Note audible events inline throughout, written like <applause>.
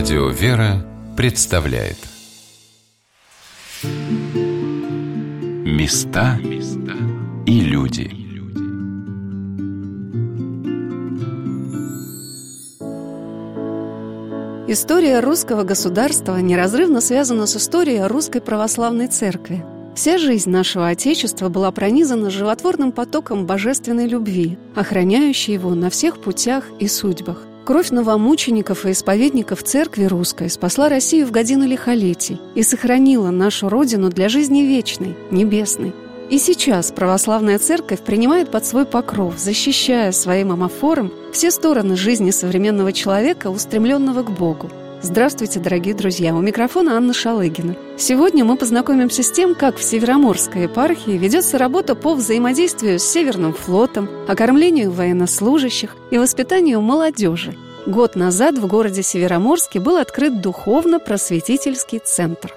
Радио «Вера» представляет Места и люди История русского государства неразрывно связана с историей Русской Православной Церкви. Вся жизнь нашего Отечества была пронизана животворным потоком божественной любви, охраняющей его на всех путях и судьбах. Кровь новомучеников и исповедников Церкви Русской спасла Россию в годину лихолетий и сохранила нашу Родину для жизни вечной, небесной. И сейчас православная церковь принимает под свой покров, защищая своим амофором все стороны жизни современного человека, устремленного к Богу. Здравствуйте, дорогие друзья! У микрофона Анна Шалыгина. Сегодня мы познакомимся с тем, как в Североморской епархии ведется работа по взаимодействию с Северным флотом, окормлению военнослужащих и воспитанию молодежи. Год назад в городе Североморске был открыт духовно-просветительский центр.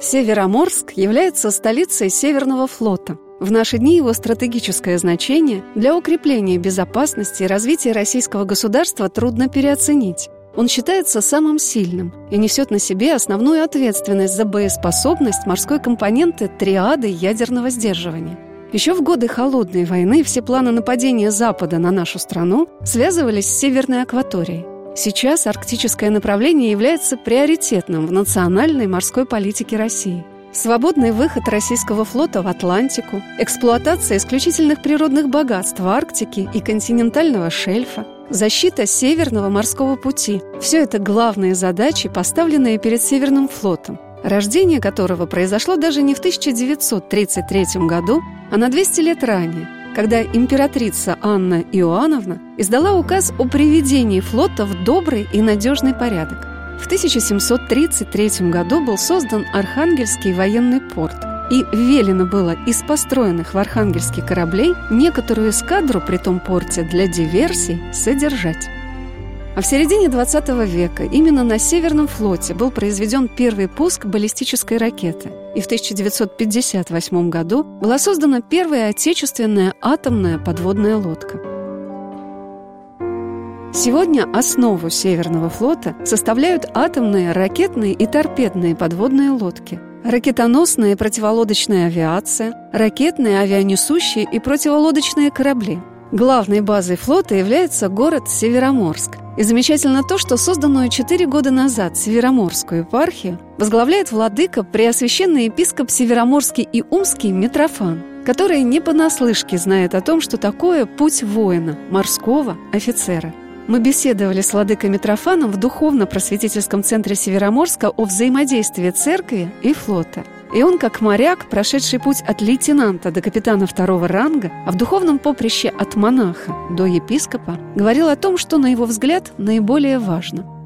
Североморск является столицей Северного флота – в наши дни его стратегическое значение для укрепления безопасности и развития российского государства трудно переоценить. Он считается самым сильным и несет на себе основную ответственность за боеспособность морской компоненты триады ядерного сдерживания. Еще в годы Холодной войны все планы нападения Запада на нашу страну связывались с Северной акваторией. Сейчас арктическое направление является приоритетным в национальной морской политике России – Свободный выход российского флота в Атлантику, эксплуатация исключительных природных богатств в Арктике и континентального шельфа, защита Северного морского пути – все это главные задачи, поставленные перед Северным флотом, рождение которого произошло даже не в 1933 году, а на 200 лет ранее, когда императрица Анна Иоанновна издала указ о приведении флота в добрый и надежный порядок – в 1733 году был создан Архангельский военный порт, и велено было из построенных в Архангельске кораблей некоторую эскадру при том порте для диверсий содержать. А в середине 20 века именно на Северном флоте был произведен первый пуск баллистической ракеты. И в 1958 году была создана первая отечественная атомная подводная лодка – Сегодня основу Северного флота составляют атомные, ракетные и торпедные подводные лодки, ракетоносная противолодочная авиация, ракетные, авианесущие и противолодочные корабли. Главной базой флота является город Североморск. И замечательно то, что созданную четыре года назад Североморскую епархию возглавляет владыка Преосвященный епископ Североморский и Умский Митрофан, который не понаслышке знает о том, что такое путь воина, морского офицера – мы беседовали с владыкой Митрофаном в духовно-просветительском центре Североморска о взаимодействии церкви и флота. И он, как моряк, прошедший путь от лейтенанта до капитана второго ранга, а в духовном поприще от монаха до епископа, говорил о том, что, на его взгляд, наиболее важно –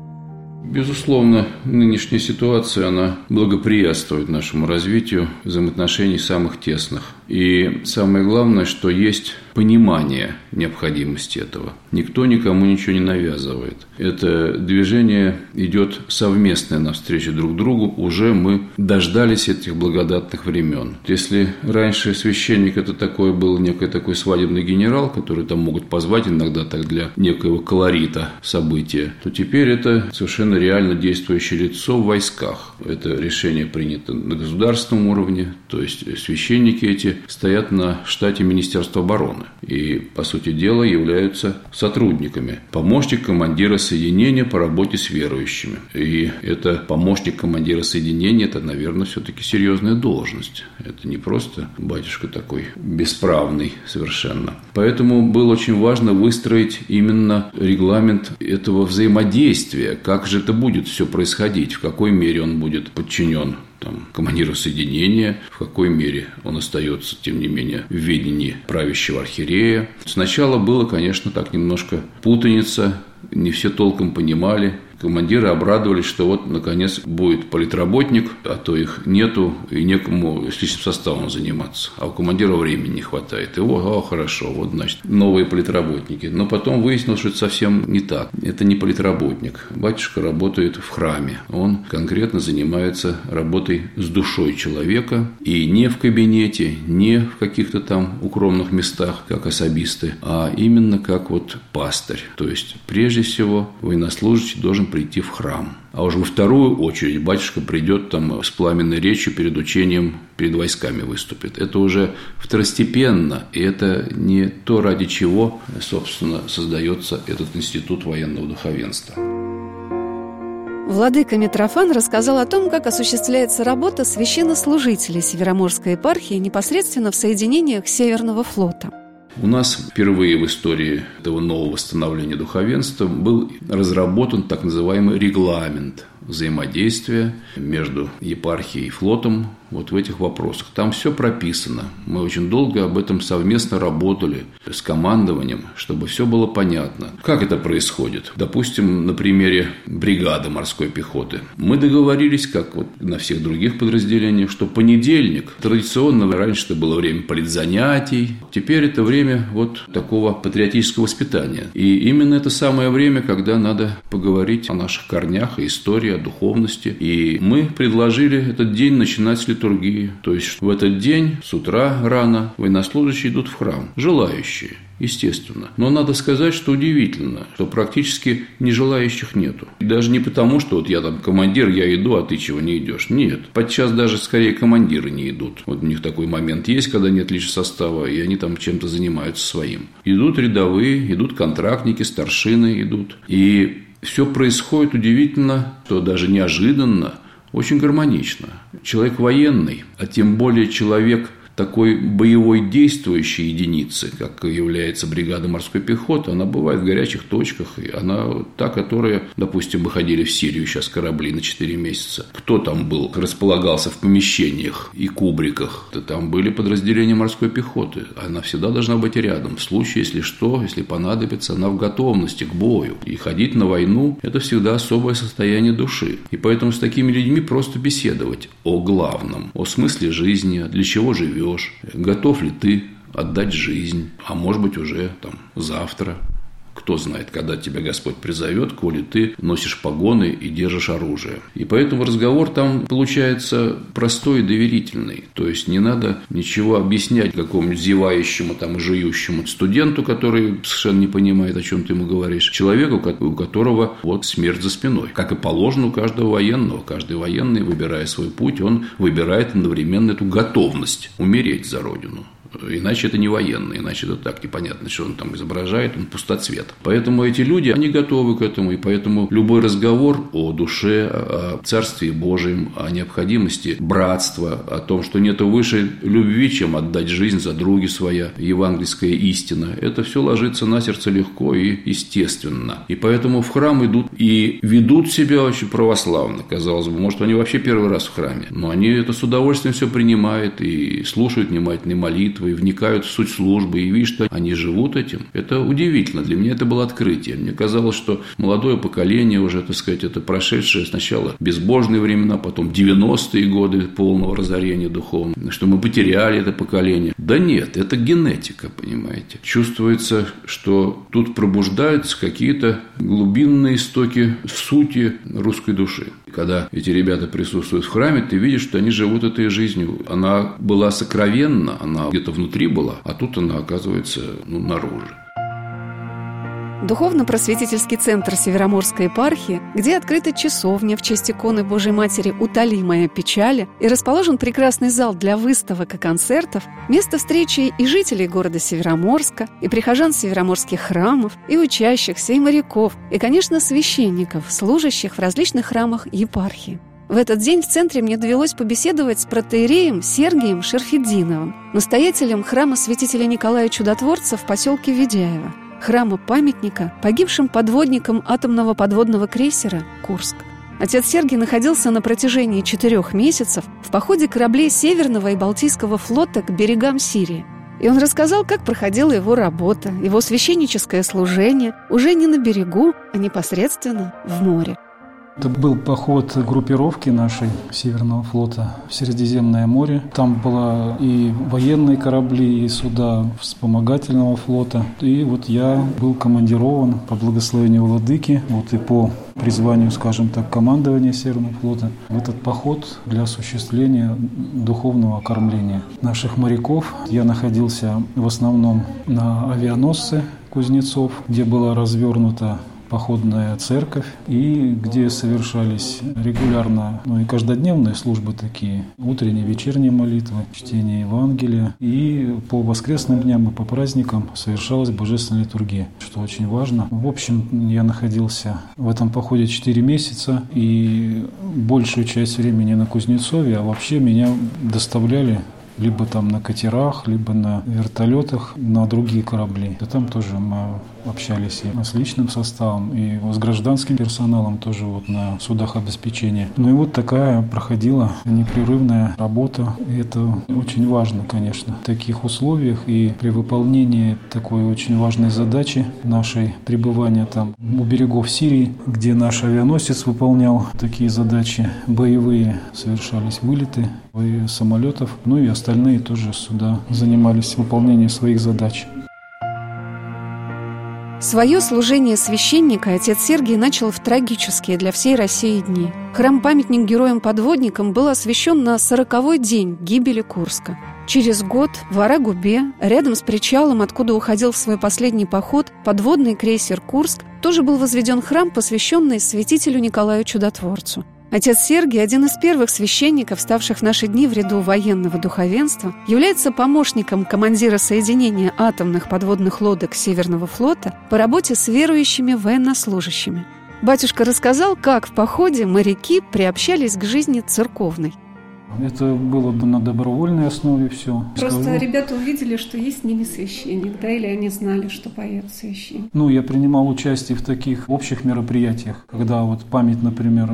Безусловно, нынешняя ситуация, она благоприятствует нашему развитию взаимоотношений самых тесных. И самое главное, что есть понимание необходимости этого. Никто никому ничего не навязывает. Это движение идет совместное навстречу друг другу. Уже мы дождались этих благодатных времен. Если раньше священник это такой был некий такой свадебный генерал, который там могут позвать иногда так для некоего колорита события, то теперь это совершенно реально действующее лицо в войсках. Это решение принято на государственном уровне, то есть священники эти стоят на штате Министерства обороны и, по сути дела, являются сотрудниками. Помощник командира соединения по работе с верующими. И это помощник командира соединения, это, наверное, все-таки серьезная должность. Это не просто батюшка такой бесправный совершенно. Поэтому было очень важно выстроить именно регламент этого взаимодействия. Как же это будет все происходить, в какой мере он будет подчинен там, командира соединения, в какой мере он остается, тем не менее, в ведении правящего архиерея. Сначала было, конечно, так немножко путаница, не все толком понимали, Командиры обрадовались, что вот, наконец, будет политработник, а то их нету, и некому с личным составом заниматься. А у командира времени не хватает. И вот, хорошо, вот, значит, новые политработники. Но потом выяснилось, что это совсем не так. Это не политработник. Батюшка работает в храме. Он конкретно занимается работой с душой человека. И не в кабинете, не в каких-то там укромных местах, как особисты, а именно как вот пастырь. То есть, прежде всего, военнослужащий должен прийти в храм. А уже во вторую очередь батюшка придет там с пламенной речью перед учением, перед войсками выступит. Это уже второстепенно, и это не то, ради чего, собственно, создается этот институт военного духовенства. Владыка Митрофан рассказал о том, как осуществляется работа священнослужителей Североморской епархии непосредственно в соединениях Северного флота. У нас впервые в истории этого нового становления духовенства был разработан так называемый регламент взаимодействия между епархией и флотом вот в этих вопросах. Там все прописано. Мы очень долго об этом совместно работали с командованием, чтобы все было понятно. Как это происходит? Допустим, на примере бригады морской пехоты. Мы договорились, как вот на всех других подразделениях, что понедельник, традиционно раньше это было время политзанятий, теперь это время вот такого патриотического воспитания. И именно это самое время, когда надо поговорить о наших корнях, о истории, духовности. И мы предложили этот день начинать с литургии. То есть в этот день с утра рано военнослужащие идут в храм, желающие естественно. Но надо сказать, что удивительно, что практически не желающих нету. И даже не потому, что вот я там командир, я иду, а ты чего не идешь. Нет. Подчас даже скорее командиры не идут. Вот у них такой момент есть, когда нет лишь состава, и они там чем-то занимаются своим. Идут рядовые, идут контрактники, старшины идут. И все происходит удивительно, что даже неожиданно, очень гармонично. Человек военный, а тем более человек такой боевой действующей единицы, как является бригада морской пехоты, она бывает в горячих точках, и она та, которая, допустим, выходили в Сирию сейчас корабли на 4 месяца. Кто там был, располагался в помещениях и кубриках? то Там были подразделения морской пехоты. Она всегда должна быть рядом. В случае, если что, если понадобится, она в готовности к бою. И ходить на войну – это всегда особое состояние души. И поэтому с такими людьми просто беседовать о главном, о смысле жизни, для чего живет, живешь, готов ли ты отдать жизнь, а может быть уже там завтра. Кто знает, когда тебя Господь призовет, коли ты носишь погоны и держишь оружие. И поэтому разговор там получается простой и доверительный. То есть не надо ничего объяснять какому-нибудь зевающему там и жующему студенту, который совершенно не понимает, о чем ты ему говоришь. Человеку, у которого вот смерть за спиной. Как и положено у каждого военного. Каждый военный, выбирая свой путь, он выбирает одновременно эту готовность умереть за Родину. Иначе это не военный, иначе это так непонятно, что он там изображает, он пустоцвет. Поэтому эти люди, они готовы к этому, и поэтому любой разговор о душе, о Царстве Божьем, о необходимости братства, о том, что нет выше любви, чем отдать жизнь за други своя, евангельская истина, это все ложится на сердце легко и естественно. И поэтому в храм идут и ведут себя очень православно, казалось бы. Может, они вообще первый раз в храме, но они это с удовольствием все принимают и слушают внимательные молитвы, молитвы, и вникают в суть службы, и видишь, что они живут этим. Это удивительно. Для меня это было открытие. Мне казалось, что молодое поколение уже, так сказать, это прошедшее сначала безбожные времена, потом 90-е годы полного разорения духовного, что мы потеряли это поколение. Да нет, это генетика, понимаете. Чувствуется, что тут пробуждаются какие-то глубинные истоки сути русской души. Когда эти ребята присутствуют в храме, ты видишь, что они живут этой жизнью. Она была сокровенна, она где-то внутри была, а тут она оказывается ну, наружу. Духовно-просветительский центр Североморской епархии, где открыта часовня в честь иконы Божьей Матери «Утоли моя печали» и расположен прекрасный зал для выставок и концертов, место встречи и жителей города Североморска, и прихожан североморских храмов, и учащихся, и моряков, и, конечно, священников, служащих в различных храмах епархии. В этот день в центре мне довелось побеседовать с протеереем Сергием Шерфединовым, настоятелем храма святителя Николая Чудотворца в поселке Ведяево храма-памятника погибшим подводникам атомного подводного крейсера «Курск». Отец Сергий находился на протяжении четырех месяцев в походе кораблей Северного и Балтийского флота к берегам Сирии. И он рассказал, как проходила его работа, его священническое служение уже не на берегу, а непосредственно в море. Это был поход группировки нашей Северного флота в Средиземное море. Там было и военные корабли, и суда вспомогательного флота. И вот я был командирован по благословению Владыки, вот и по призванию, скажем так, командования Северного флота в этот поход для осуществления духовного окормления наших моряков. Я находился в основном на авианосце Кузнецов, где была развернута походная церковь, и где совершались регулярно, ну и каждодневные службы такие, утренние, вечерние молитвы, чтение Евангелия, и по воскресным дням и по праздникам совершалась божественная литургия, что очень важно. В общем, я находился в этом походе 4 месяца, и большую часть времени на Кузнецове, а вообще меня доставляли либо там на катерах, либо на вертолетах, на другие корабли. Да там тоже мы общались и с личным составом, и с гражданским персоналом тоже вот на судах обеспечения. Ну и вот такая проходила непрерывная работа. И это очень важно, конечно, в таких условиях и при выполнении такой очень важной задачи нашей пребывания там у берегов Сирии, где наш авианосец выполнял такие задачи боевые, совершались вылеты самолетов, ну и остальные тоже сюда занимались выполнением своих задач. Свое служение священника отец Сергий начал в трагические для всей России дни. Храм-памятник героям-подводникам был освящен на сороковой день гибели Курска. Через год в Арагубе, рядом с причалом, откуда уходил в свой последний поход, подводный крейсер «Курск», тоже был возведен храм, посвященный святителю Николаю Чудотворцу. Отец Сергий, один из первых священников, ставших в наши дни в ряду военного духовенства, является помощником командира соединения атомных подводных лодок Северного флота по работе с верующими военнослужащими. Батюшка рассказал, как в походе моряки приобщались к жизни церковной – это было бы на добровольной основе все. Просто Скажу. ребята увидели, что есть с ними священник, да, или они знали, что поет священник? Ну, я принимал участие в таких общих мероприятиях, когда вот память, например,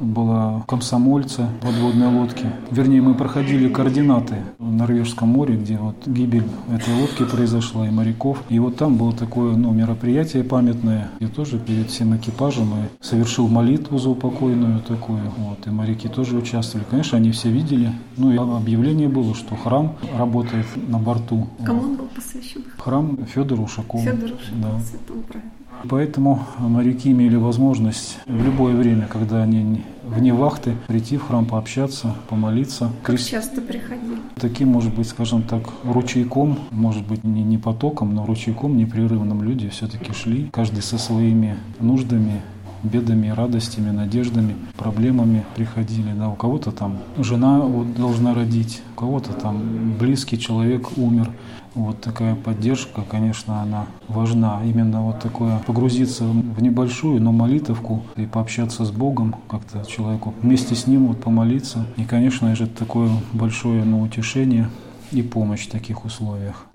была комсомольца подводной лодки. Вернее, мы проходили координаты в Норвежском море, где вот гибель этой лодки произошла и моряков. И вот там было такое, ну, мероприятие памятное. Я тоже перед всем экипажем и совершил молитву за упокойную такую. Вот, и моряки тоже участвовали. Конечно, они все видели. Ну и объявление было, что храм работает на борту. Кому он был посвящен? Храм Федору Ушакову. Федору Ушакову, да. святому правильно. Поэтому моряки имели возможность в любое время, когда они вне вахты, прийти в храм пообщаться, помолиться. Как Крис... часто приходили? Таким, может быть, скажем так, ручейком, может быть, не, не потоком, но ручейком непрерывным люди все-таки шли, каждый со своими нуждами, бедами, радостями, надеждами, проблемами приходили. Да, у кого-то там жена вот, должна родить, у кого-то там близкий человек умер. Вот такая поддержка, конечно, она важна. Именно вот такое погрузиться в небольшую, но молитовку и пообщаться с Богом, как-то человеку вместе с Ним вот помолиться. И, конечно же, такое большое ну, утешение и помощь в таких условиях.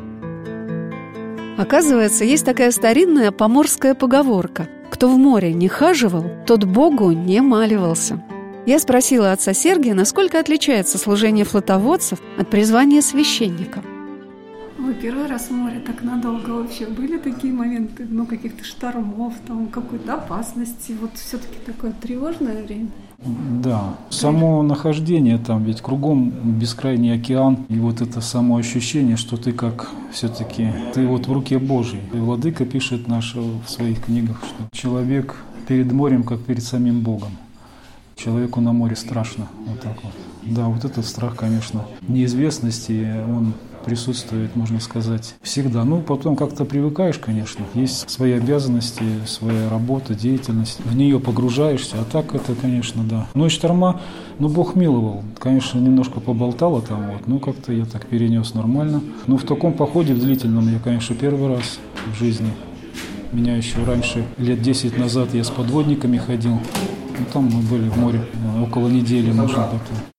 Оказывается, есть такая старинная поморская поговорка – кто в море не хаживал, тот Богу не маливался. Я спросила отца Сергия, насколько отличается служение флотоводцев от призвания священника. Вы первый раз в море так надолго вообще были такие моменты, ну, каких-то штормов, там, какой-то опасности, вот все-таки такое тревожное время? Да, само нахождение там, ведь кругом бескрайний океан, и вот это само ощущение, что ты как все-таки, ты вот в руке Божьей. И Владыка пишет наш в своих книгах, что человек перед морем, как перед самим Богом. Человеку на море страшно, вот так вот. Да, вот этот страх, конечно, неизвестности, он присутствует, можно сказать, всегда. Ну, потом как-то привыкаешь, конечно. Есть свои обязанности, своя работа, деятельность. В нее погружаешься, а так это, конечно, да. И шторма, ну, Бог миловал. Конечно, немножко поболтало там, вот, ну, как-то я так перенес нормально. Но в таком походе в длительном я, конечно, первый раз в жизни. Меня еще раньше, лет 10 назад, я с подводниками ходил. Ну, там мы были в море около недели, можно так.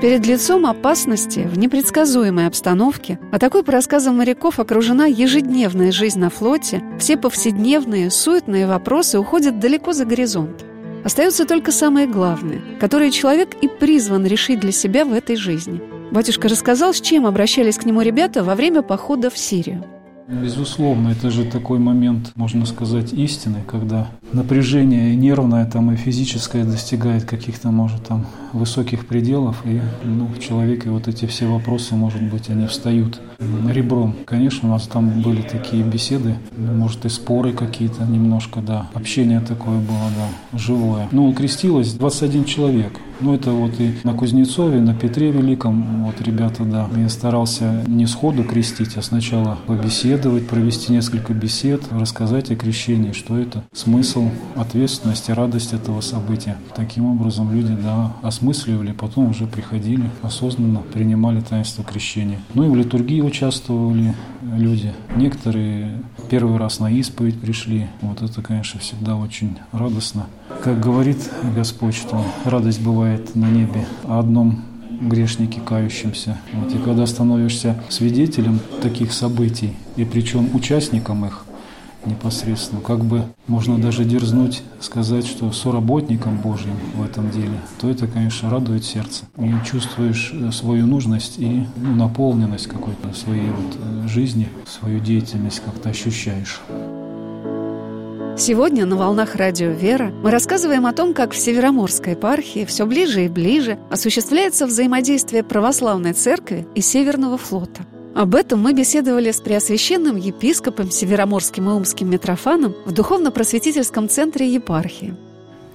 Перед лицом опасности в непредсказуемой обстановке, а такой по рассказам моряков окружена ежедневная жизнь на флоте, все повседневные, суетные вопросы уходят далеко за горизонт. Остается только самое главное, которое человек и призван решить для себя в этой жизни. Батюшка рассказал, с чем обращались к нему ребята во время похода в Сирию. Безусловно, это же такой момент, можно сказать, истины, когда напряжение нервное там, и физическое достигает каких-то, может, там высоких пределов, и ну, в человеке вот эти все вопросы, может быть, они встают ребром. Конечно, у нас там были такие беседы, может, и споры какие-то немножко, да. Общение такое было, да, живое. Ну, крестилось 21 человек. Ну, это вот и на Кузнецове, на Петре Великом, вот ребята, да. Я старался не сходу крестить, а сначала побеседовать, провести несколько бесед, рассказать о крещении, что это, смысл, ответственность и радость этого события. Таким образом люди, да, осмысливали, потом уже приходили, осознанно принимали таинство крещения. Ну и в литургии участвовали люди. Некоторые первый раз на исповедь пришли. Вот это, конечно, всегда очень радостно. Как говорит Господь, что радость бывает на небе о одном грешнике кающемся. Вот, и когда становишься свидетелем таких событий, и причем участником их, непосредственно. Как бы можно даже дерзнуть сказать, что соработником Божьим в этом деле, то это, конечно, радует сердце. И чувствуешь э, свою нужность и ну, наполненность какой-то своей вот э, жизни, свою деятельность как-то ощущаешь. Сегодня на «Волнах Радио Вера» мы рассказываем о том, как в Североморской епархии все ближе и ближе осуществляется взаимодействие православной церкви и Северного флота – об этом мы беседовали с преосвященным епископом Североморским и Умским Митрофаном в Духовно-просветительском центре епархии.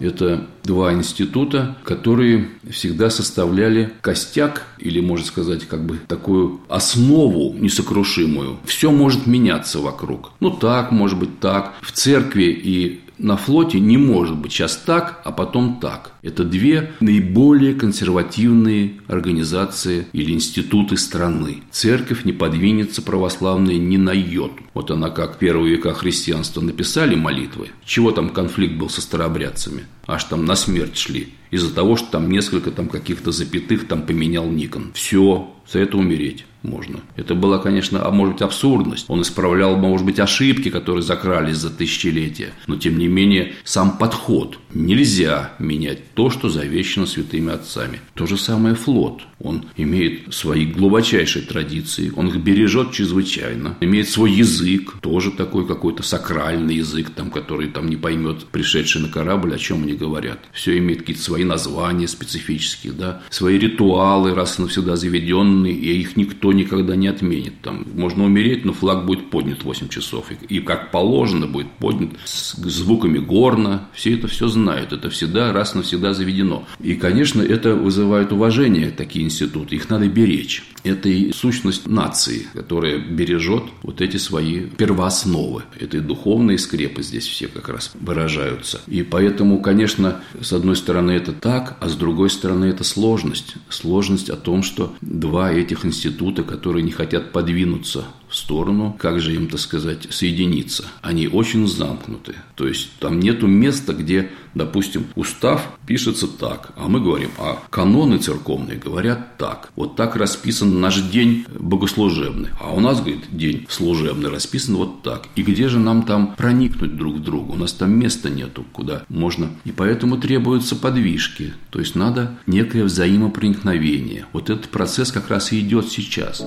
Это два института, которые всегда составляли костяк, или, можно сказать, как бы такую основу несокрушимую. Все может меняться вокруг. Ну, так, может быть, так. В церкви и на флоте не может быть сейчас так, а потом так. Это две наиболее консервативные организации или институты страны. Церковь не подвинется православная ни на йоту. Вот она как в первые века христианства написали молитвы. Чего там конфликт был со старообрядцами? Аж там на смерть шли. Из-за того, что там несколько там каких-то запятых там поменял Никон. Все, за это умереть можно. Это была, конечно, а может быть, абсурдность. Он исправлял, может быть, ошибки, которые закрались за тысячелетия. Но, тем не менее, сам подход. Нельзя менять то, что завещено святыми отцами. То же самое флот. Он имеет свои глубочайшие традиции, он их бережет чрезвычайно, имеет свой язык, тоже такой какой-то сакральный язык, там, который там не поймет пришедший на корабль, о чем они говорят. Все имеет какие-то свои названия специфические, да, свои ритуалы, раз и навсегда заведенные, и их никто никогда не отменит. Там можно умереть, но флаг будет поднят 8 часов. И, как положено будет поднят с звуками горна. Все это все знают. Это всегда раз навсегда заведено. И, конечно, это вызывает уважение, такие институты. Их надо беречь. Это и сущность нации, которая бережет вот эти свои первоосновы. Это и духовные скрепы здесь все как раз выражаются. И поэтому, конечно, с одной стороны это так, а с другой стороны это сложность. Сложность о том, что два этих института, которые не хотят подвинуться сторону, как же им, так сказать, соединиться. Они очень замкнуты. То есть там нету места, где, допустим, устав пишется так, а мы говорим, а каноны церковные говорят так. Вот так расписан наш день богослужебный. А у нас, говорит, день служебный расписан вот так. И где же нам там проникнуть друг в друга? У нас там места нету, куда можно. И поэтому требуются подвижки. То есть надо некое взаимопроникновение. Вот этот процесс как раз и идет сейчас.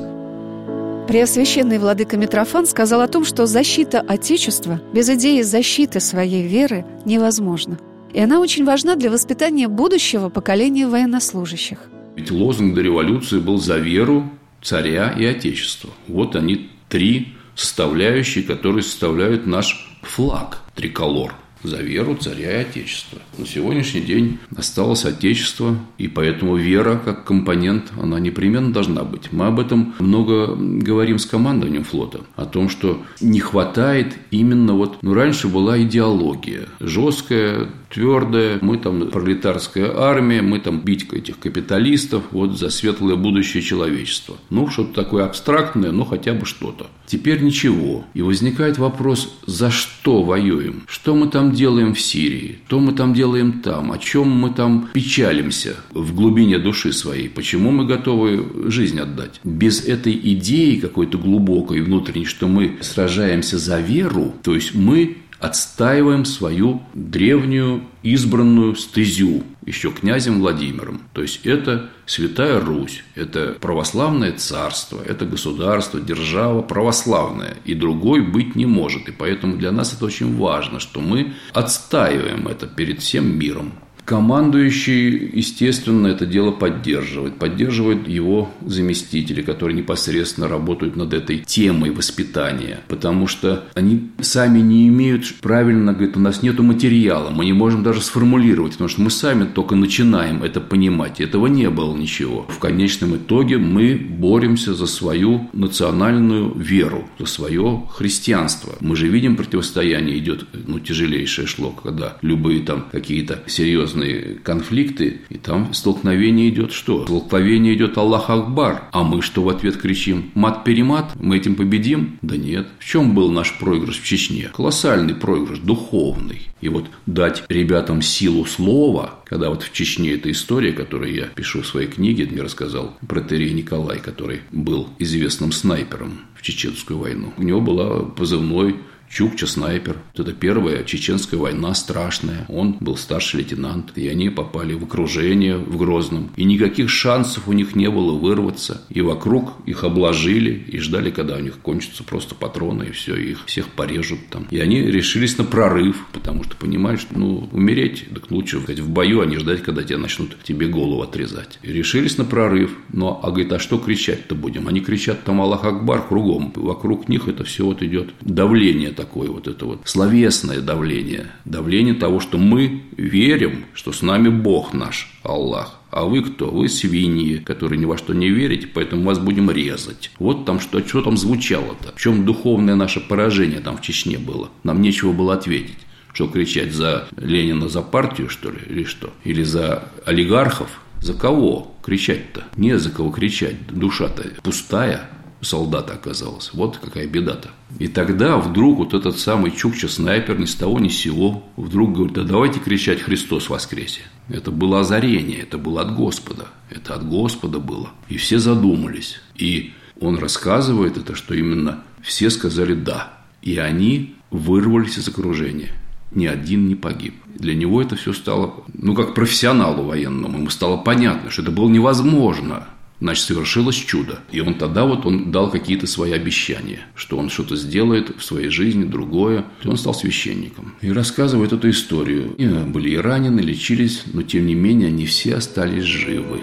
Преосвященный владыка Митрофан сказал о том, что защита Отечества без идеи защиты своей веры невозможна. И она очень важна для воспитания будущего поколения военнослужащих. Ведь лозунг до революции был «За веру, царя и Отечество». Вот они три составляющие, которые составляют наш флаг триколор – за веру царя и отечества. На сегодняшний день осталось отечество, и поэтому вера как компонент, она непременно должна быть. Мы об этом много говорим с командованием флота, о том, что не хватает именно вот, ну раньше была идеология, жесткая, твердая, мы там пролетарская армия, мы там бить этих капиталистов вот за светлое будущее человечества. Ну, что-то такое абстрактное, но хотя бы что-то. Теперь ничего. И возникает вопрос, за что воюем? Что мы там делаем в Сирии? Что мы там делаем там? О чем мы там печалимся в глубине души своей? Почему мы готовы жизнь отдать? Без этой идеи какой-то глубокой внутренней, что мы сражаемся за веру, то есть мы отстаиваем свою древнюю избранную стезю еще князем Владимиром. То есть это Святая Русь, это православное царство, это государство, держава православная, и другой быть не может. И поэтому для нас это очень важно, что мы отстаиваем это перед всем миром. Командующий, естественно, это дело поддерживает. Поддерживают его заместители, которые непосредственно работают над этой темой воспитания. Потому что они сами не имеют, правильно говорят, у нас нет материала, мы не можем даже сформулировать, потому что мы сами только начинаем это понимать. Этого не было ничего. В конечном итоге мы боремся за свою национальную веру, за свое христианство. Мы же видим, противостояние идет, ну, тяжелейшее шло, когда любые там какие-то серьезные серьезные конфликты, и там столкновение идет что? Столкновение идет Аллах Акбар, а мы что в ответ кричим? Мат-перемат? Мы этим победим? Да нет. В чем был наш проигрыш в Чечне? Колоссальный проигрыш, духовный. И вот дать ребятам силу слова, когда вот в Чечне эта история, которую я пишу в своей книге, мне рассказал протерей Николай, который был известным снайпером в Чеченскую войну. У него была позывной Чукча снайпер. Это первая чеченская война страшная. Он был старший лейтенант. И они попали в окружение в Грозном. И никаких шансов у них не было вырваться. И вокруг их обложили и ждали, когда у них кончатся просто патроны. И все, их всех порежут там. И они решились на прорыв, потому что понимали, что ну, умереть, так лучше сказать, в бою, а не ждать, когда тебя начнут тебе голову отрезать. И решились на прорыв. Но, а говорит, а что кричать-то будем? Они кричат там Аллах Акбар кругом. Вокруг них это все вот идет давление такое вот это вот словесное давление, давление того, что мы верим, что с нами Бог наш, Аллах. А вы кто? Вы свиньи, которые ни во что не верите, поэтому вас будем резать. Вот там что, что там звучало-то. В чем духовное наше поражение там в Чечне было. Нам нечего было ответить. Что кричать за Ленина, за партию, что ли, или что? Или за олигархов? За кого кричать-то? Не за кого кричать. Душа-то пустая, солдата оказалось. Вот какая беда-то. И тогда вдруг вот этот самый Чукча-снайпер ни с того ни с сего вдруг говорит, да давайте кричать «Христос воскресе». Это было озарение, это было от Господа. Это от Господа было. И все задумались. И он рассказывает это, что именно все сказали «да». И они вырвались из окружения. Ни один не погиб. Для него это все стало, ну, как профессионалу военному, ему стало понятно, что это было невозможно Значит, совершилось чудо. И он тогда вот он дал какие-то свои обещания, что он что-то сделает в своей жизни, другое. И он стал священником. И рассказывает эту историю. И были и ранены, лечились, но тем не менее они все остались живы.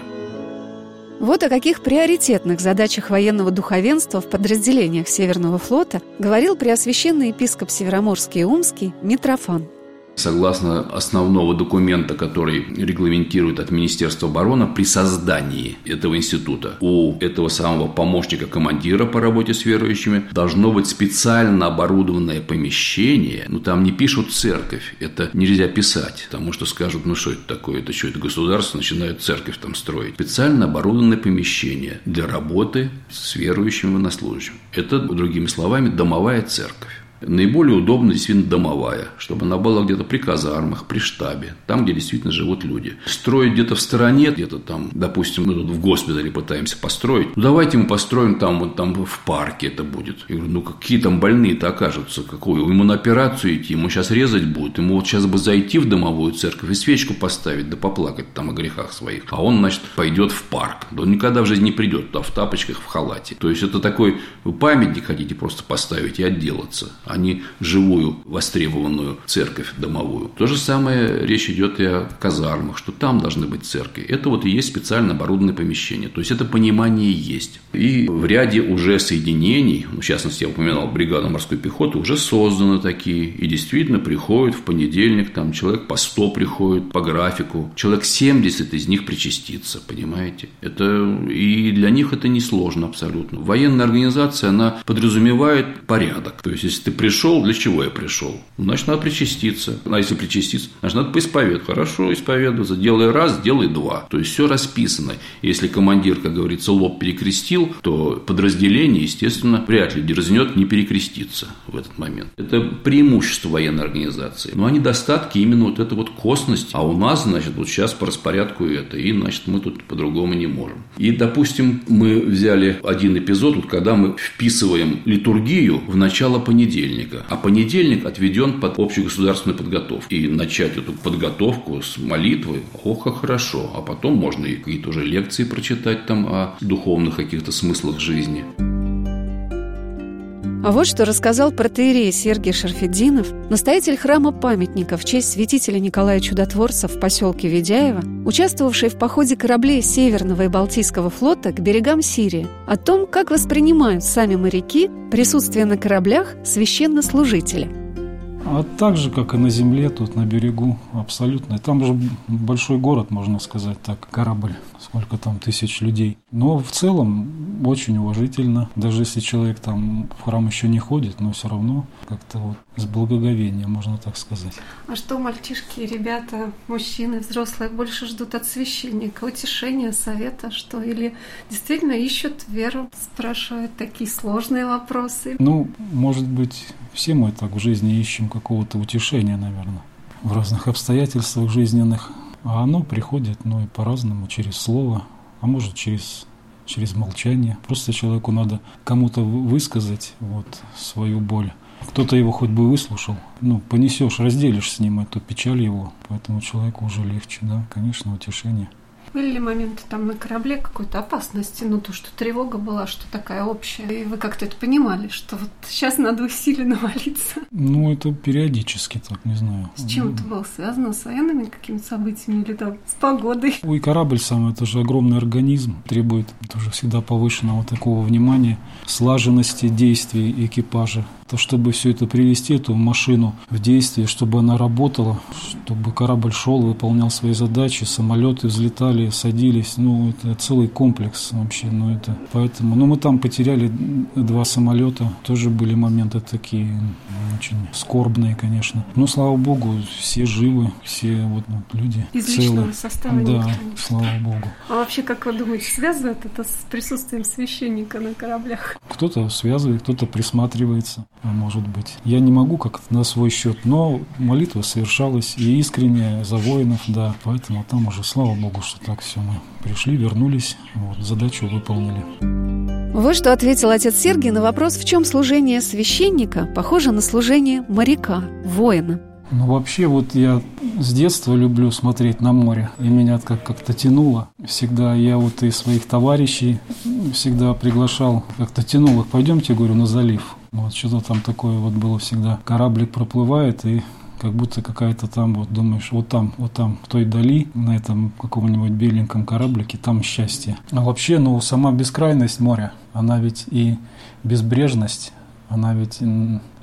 Вот о каких приоритетных задачах военного духовенства в подразделениях Северного флота говорил преосвященный епископ Североморский и Умский Митрофан. Согласно основного документа, который регламентирует от Министерства обороны, при создании этого института у этого самого помощника командира по работе с верующими должно быть специально оборудованное помещение. Ну, там не пишут церковь, это нельзя писать, потому что скажут, ну, что это такое, это что, это государство начинает церковь там строить. Специально оборудованное помещение для работы с верующими военнослужащими. Это, другими словами, домовая церковь. Наиболее удобно действительно домовая, чтобы она была где-то при казармах, при штабе, там, где действительно живут люди. Строить где-то в стороне, где-то там, допустим, мы тут в госпитале пытаемся построить, ну давайте мы построим там, вот там в парке это будет. Я говорю, ну какие там больные-то окажутся, какую? Ему на операцию идти, ему сейчас резать будут, ему вот сейчас бы зайти в домовую церковь и свечку поставить, да поплакать там о грехах своих. А он, значит, пойдет в парк. Да он никогда в жизни не придет туда в тапочках, в халате. То есть это такой, вы памятник хотите просто поставить и отделаться а не живую востребованную церковь домовую. То же самое речь идет и о казармах, что там должны быть церкви. Это вот и есть специально оборудованное помещение. То есть это понимание есть. И в ряде уже соединений, ну, в частности, я упоминал бригаду морской пехоты, уже созданы такие. И действительно приходят в понедельник, там человек по 100 приходит по графику. Человек 70 из них причастится, понимаете? Это и для них это несложно абсолютно. Военная организация, она подразумевает порядок. То есть, если ты пришел, для чего я пришел? Значит, надо причаститься. А если причаститься, значит, надо поисповедовать. Хорошо, исповедоваться. Делай раз, делай два. То есть, все расписано. Если командир, как говорится, лоб перекрестил, то подразделение, естественно, вряд ли дерзнет не перекреститься в этот момент. Это преимущество военной организации. Но они достатки именно вот эта вот косность. А у нас, значит, вот сейчас по распорядку это. И, значит, мы тут по-другому не можем. И, допустим, мы взяли один эпизод, вот когда мы вписываем литургию в начало понедельника понедельника. А понедельник отведен под общегосударственную подготовку. И начать эту подготовку с молитвы, ох, как хорошо. А потом можно и какие-то уже лекции прочитать там о духовных каких-то смыслах жизни. А вот что рассказал протеерей Сергей Шарфеддинов, настоятель храма памятника в честь святителя Николая Чудотворца в поселке Ведяево, участвовавший в походе кораблей Северного и Балтийского флота к берегам Сирии, о том, как воспринимают сами моряки присутствие на кораблях священнослужителя – а так же, как и на земле, тут на берегу, абсолютно. Там же большой город, можно сказать так, корабль, сколько там тысяч людей. Но в целом очень уважительно, даже если человек там в храм еще не ходит, но все равно как-то вот с благоговением, можно так сказать. А что мальчишки, ребята, мужчины, взрослые больше ждут от священника? Утешения, совета, что? Или действительно ищут веру, спрашивают такие сложные вопросы? Ну, может быть, все мы так в жизни ищем какого-то утешения, наверное, в разных обстоятельствах жизненных. А оно приходит, ну и по-разному, через слово, а может через, через молчание. Просто человеку надо кому-то высказать вот, свою боль. Кто-то его хоть бы выслушал. Ну, понесешь, разделишь с ним эту печаль его. Поэтому человеку уже легче, да, конечно, утешение. Были ли моменты там на корабле какой-то опасности? Ну, то, что тревога была, что такая общая. И вы как-то это понимали, что вот сейчас надо усиленно <laughs> молиться? Ну, это периодически так, не знаю. С чем это было связано? С военными какими-то событиями или там с погодой? <laughs> Ой, корабль сам, это же огромный организм. Требует тоже всегда повышенного такого внимания, слаженности действий экипажа то чтобы все это привести, эту машину в действие, чтобы она работала, чтобы корабль шел, выполнял свои задачи, самолеты взлетали, садились, ну, это целый комплекс вообще, ну, это, поэтому, ну, мы там потеряли два самолета, тоже были моменты такие, очень скорбные, конечно, но, слава богу, все живы, все вот, вот люди Из целые. состава Да, слава богу. А вообще, как вы думаете, связывает это с присутствием священника на кораблях? Кто-то связывает, кто-то присматривается может быть. Я не могу как на свой счет, но молитва совершалась и искренняя за воинов, да. Поэтому там уже, слава Богу, что так все мы пришли, вернулись, вот, задачу выполнили. Вот что ответил отец Сергий на вопрос, в чем служение священника похоже на служение моряка, воина. Ну, вообще, вот я с детства люблю смотреть на море, и меня как- как-то тянуло. Всегда я вот и своих товарищей всегда приглашал, как-то тянул их, пойдемте, говорю, на залив. Вот что-то там такое вот было всегда. Кораблик проплывает, и как будто какая-то там, вот думаешь, вот там, вот там, в той дали, на этом каком-нибудь беленьком кораблике, там счастье. А вообще, ну, сама бескрайность моря, она ведь и безбрежность, она ведь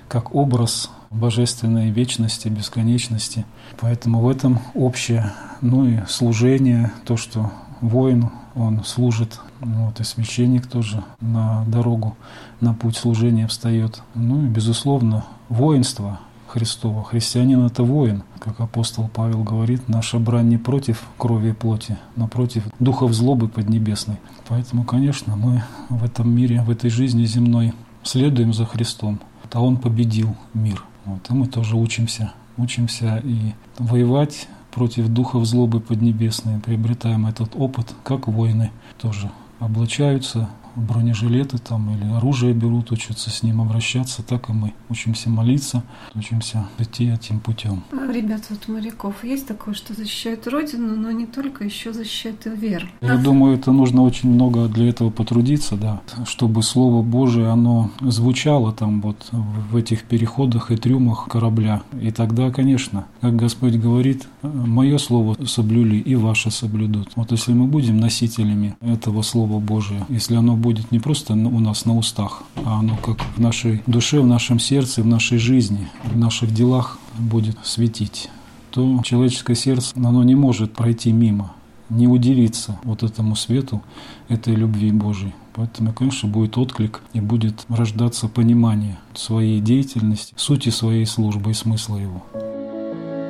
как образ божественной вечности, бесконечности. Поэтому в этом общее, ну и служение, то, что воин, он служит вот и священник тоже на дорогу, на путь служения встает. Ну и, безусловно, воинство Христово. Христианин – это воин. Как апостол Павел говорит, наша брань не против крови и плоти, но против духов злобы поднебесной. Поэтому, конечно, мы в этом мире, в этой жизни земной следуем за Христом. А Он победил мир. Вот, и мы тоже учимся. Учимся и воевать против духов злобы поднебесной, приобретаем этот опыт, как воины тоже облачаются бронежилеты там или оружие берут, учатся с ним обращаться, так и мы учимся молиться, учимся идти этим путем. А, ребята, вот моряков есть такое, что защищают Родину, но не только, еще защищают и веру. Я думаю, это нужно очень много для этого потрудиться, да, чтобы Слово Божие, оно звучало там вот в этих переходах и трюмах корабля. И тогда, конечно, как Господь говорит, мое Слово соблюли и ваше соблюдут. Вот если мы будем носителями этого Слова Божия, если оно будет не просто у нас на устах, а оно как в нашей душе, в нашем сердце, в нашей жизни, в наших делах будет светить, то человеческое сердце, оно не может пройти мимо, не удивиться вот этому свету, этой любви Божией. Поэтому, конечно, будет отклик и будет рождаться понимание своей деятельности, сути своей службы и смысла его.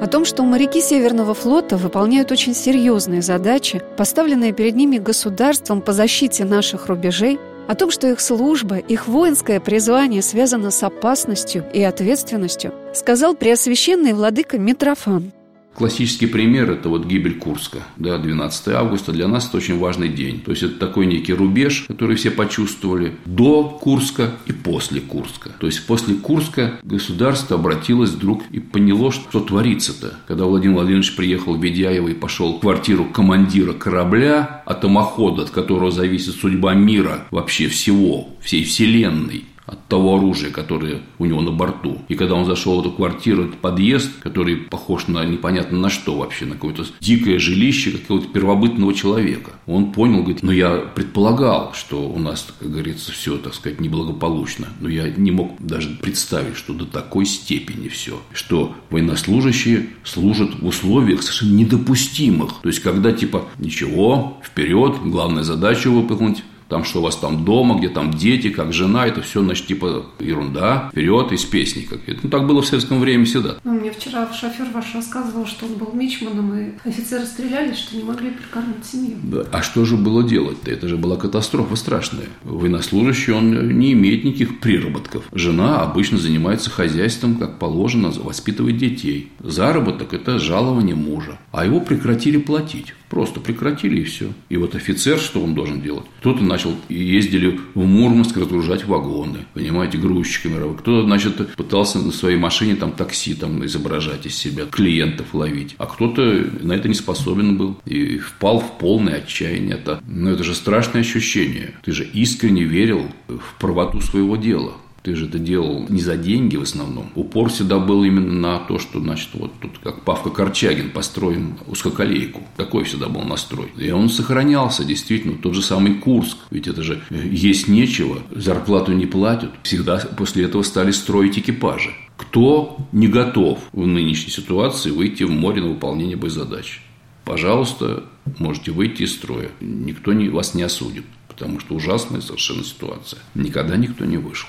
О том, что моряки Северного флота выполняют очень серьезные задачи, поставленные перед ними государством по защите наших рубежей, о том, что их служба, их воинское призвание связано с опасностью и ответственностью, сказал преосвященный владыка Митрофан. Классический пример – это вот гибель Курска. Да, 12 августа для нас это очень важный день. То есть, это такой некий рубеж, который все почувствовали до Курска и после Курска. То есть, после Курска государство обратилось вдруг и поняло, что творится-то. Когда Владимир Владимирович приехал в Ведяево и пошел в квартиру командира корабля, атомохода, от которого зависит судьба мира, вообще всего, всей Вселенной, от того оружия, которое у него на борту. И когда он зашел в эту квартиру, этот подъезд, который похож на непонятно на что вообще, на какое-то дикое жилище какого-то первобытного человека, он понял, говорит, ну я предполагал, что у нас, как говорится, все, так сказать, неблагополучно, но я не мог даже представить, что до такой степени все, что военнослужащие служат в условиях совершенно недопустимых. То есть, когда типа ничего, вперед, главная задача выполнить, там, что у вас там дома, где там дети, как жена, это все, значит, типа ерунда, вперед из песни какие-то. Ну, так было в советском времени всегда. Ну, мне вчера шофер ваш рассказывал, что он был мичманом, и офицеры стреляли, что не могли прикормить семью. Да. А что же было делать-то? Это же была катастрофа страшная. Военнослужащий, он не имеет никаких приработков. Жена обычно занимается хозяйством, как положено, воспитывает детей. Заработок – это жалование мужа. А его прекратили платить. Просто прекратили и все. И вот офицер, что он должен делать? Кто-то начал, ездили в Мурманск разгружать вагоны, понимаете, грузчиками. Кто-то, значит, пытался на своей машине там такси там изображать из себя, клиентов ловить. А кто-то на это не способен был и впал в полное отчаяние. Это, ну, это же страшное ощущение. Ты же искренне верил в правоту своего дела. Ты же это делал не за деньги в основном. Упор всегда был именно на то, что, значит, вот тут как Павка Корчагин построим узкоколейку. Такой всегда был настрой. И он сохранялся, действительно. Тот же самый Курск. Ведь это же э, есть нечего, зарплату не платят. Всегда после этого стали строить экипажи. Кто не готов в нынешней ситуации выйти в море на выполнение боезадач? Пожалуйста, можете выйти из строя. Никто не, вас не осудит. Потому что ужасная совершенно ситуация. Никогда никто не вышел.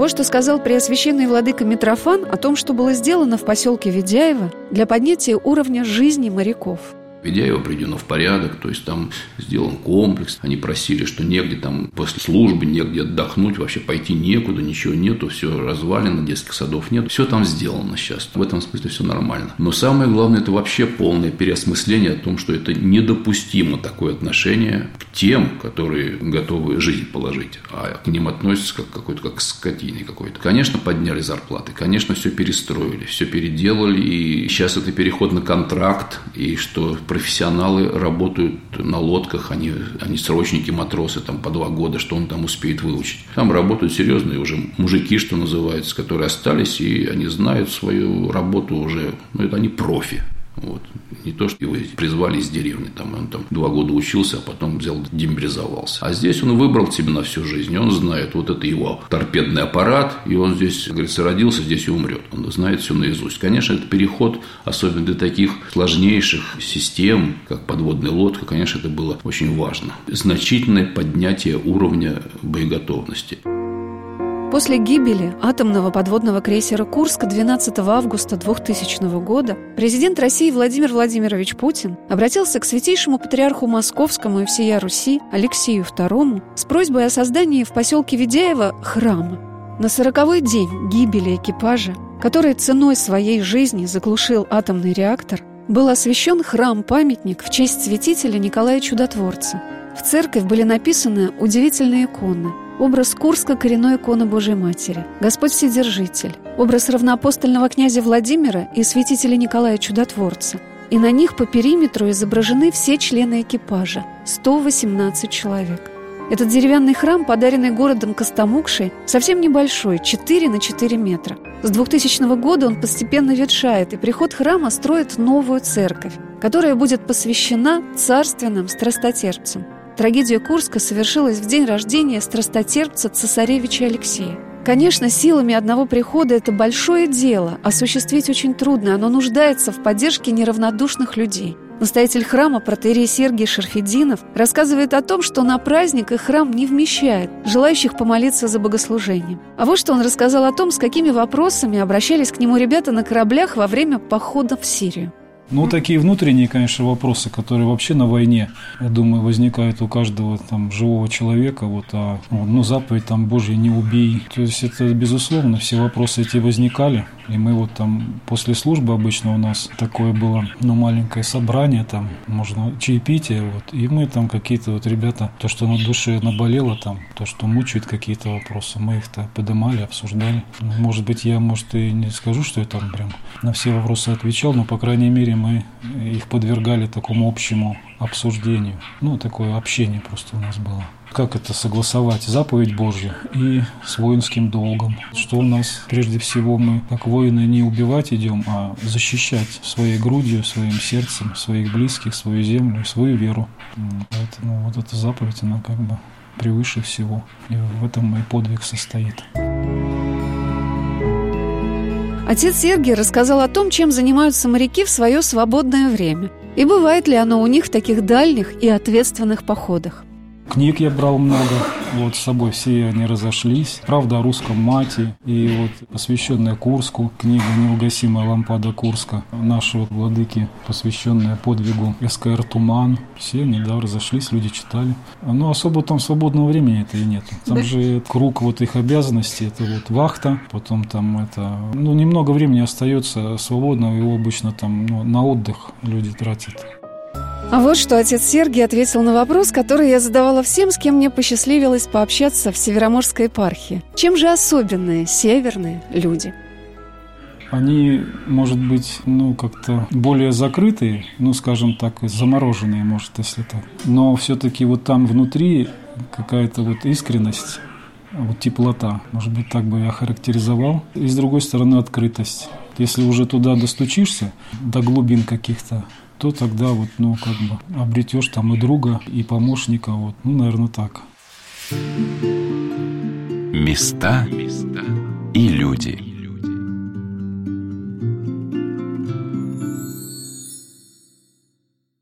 Вот что сказал преосвященный владыка Митрофан о том, что было сделано в поселке Ведяево для поднятия уровня жизни моряков – Ведяево приведено в порядок, то есть там сделан комплекс. Они просили, что негде там после службы, негде отдохнуть, вообще пойти некуда, ничего нету, все развалено, детских садов нет. Все там сделано сейчас. В этом смысле все нормально. Но самое главное, это вообще полное переосмысление о том, что это недопустимо такое отношение к тем, которые готовы жизнь положить, а к ним относятся как какой-то как к скотине какой-то. Конечно, подняли зарплаты, конечно, все перестроили, все переделали, и сейчас это переход на контракт, и что профессионалы работают на лодках, они, они срочники, матросы там по два года, что он там успеет выучить. Там работают серьезные уже мужики, что называется, которые остались, и они знают свою работу уже, ну, это они профи. Вот. Не то, что его призвали из деревни, там, он там два года учился, а потом взял, демобилизовался. А здесь он выбрал себе на всю жизнь. Он знает, вот это его торпедный аппарат, и он здесь, говорится, родился, здесь и умрет. Он знает все наизусть. Конечно, это переход, особенно для таких сложнейших систем, как подводная лодка, конечно, это было очень важно. Значительное поднятие уровня боеготовности. После гибели атомного подводного крейсера «Курск» 12 августа 2000 года президент России Владимир Владимирович Путин обратился к святейшему патриарху Московскому и всея Руси Алексею II с просьбой о создании в поселке Ведяево храма. На сороковой день гибели экипажа, который ценой своей жизни заглушил атомный реактор, был освящен храм-памятник в честь святителя Николая Чудотворца. В церковь были написаны удивительные иконы – образ Курска коренной иконы Божьей Матери, Господь Вседержитель, образ равноапостольного князя Владимира и святителя Николая Чудотворца. И на них по периметру изображены все члены экипажа – 118 человек. Этот деревянный храм, подаренный городом Костомукшей, совсем небольшой – 4 на 4 метра. С 2000 года он постепенно ветшает, и приход храма строит новую церковь, которая будет посвящена царственным страстотерпцам – Трагедия Курска совершилась в день рождения страстотерпца цесаревича Алексея. Конечно, силами одного прихода это большое дело, осуществить очень трудно, оно нуждается в поддержке неравнодушных людей. Настоятель храма протерей Сергий Шарфединов рассказывает о том, что на праздник их храм не вмещает желающих помолиться за богослужением. А вот что он рассказал о том, с какими вопросами обращались к нему ребята на кораблях во время похода в Сирию. Ну, такие внутренние, конечно, вопросы, которые вообще на войне, я думаю, возникают у каждого там живого человека. Вот, а, ну, заповедь там Божья не убей. То есть это, безусловно, все вопросы эти возникали. И мы вот там после службы обычно у нас такое было, ну, маленькое собрание, там можно чаепитие, вот. И мы там какие-то вот ребята, то, что на душе наболело там, то, что мучает какие-то вопросы, мы их-то поднимали, обсуждали. Может быть, я, может, и не скажу, что я там прям на все вопросы отвечал, но, по крайней мере, мы их подвергали такому общему обсуждению. Ну, такое общение просто у нас было. Как это согласовать заповедь Божью и с воинским долгом? Что у нас прежде всего мы, как воины, не убивать идем, а защищать своей грудью, своим сердцем, своих близких, свою землю, свою веру. Поэтому вот эта заповедь, она как бы превыше всего. И в этом мой подвиг состоит. Отец Сергий рассказал о том, чем занимаются моряки в свое свободное время. И бывает ли оно у них в таких дальних и ответственных походах. Книг я брал много, вот с собой все они разошлись. Правда о русском мате и вот посвященная Курску, книга «Неугасимая лампада Курска» нашего владыки, посвященная подвигу СКР «Туман». Все они, да, разошлись, люди читали. Но особо там свободного времени это и нет. Там да. же круг вот их обязанностей, это вот вахта, потом там это, ну, немного времени остается свободного, его обычно там ну, на отдых люди тратят. А вот что отец Сергий ответил на вопрос, который я задавала всем, с кем мне посчастливилось пообщаться в Североморской епархии. Чем же особенные северные люди? Они, может быть, ну, как-то более закрытые, ну, скажем так, замороженные, может, если так. Но все-таки вот там внутри какая-то вот искренность, вот теплота, может быть, так бы я характеризовал. И с другой стороны, открытость. Если уже туда достучишься, до глубин каких-то, то тогда вот, ну, как бы обретешь там и друга, и помощника, вот, ну, наверное, так. Места и люди.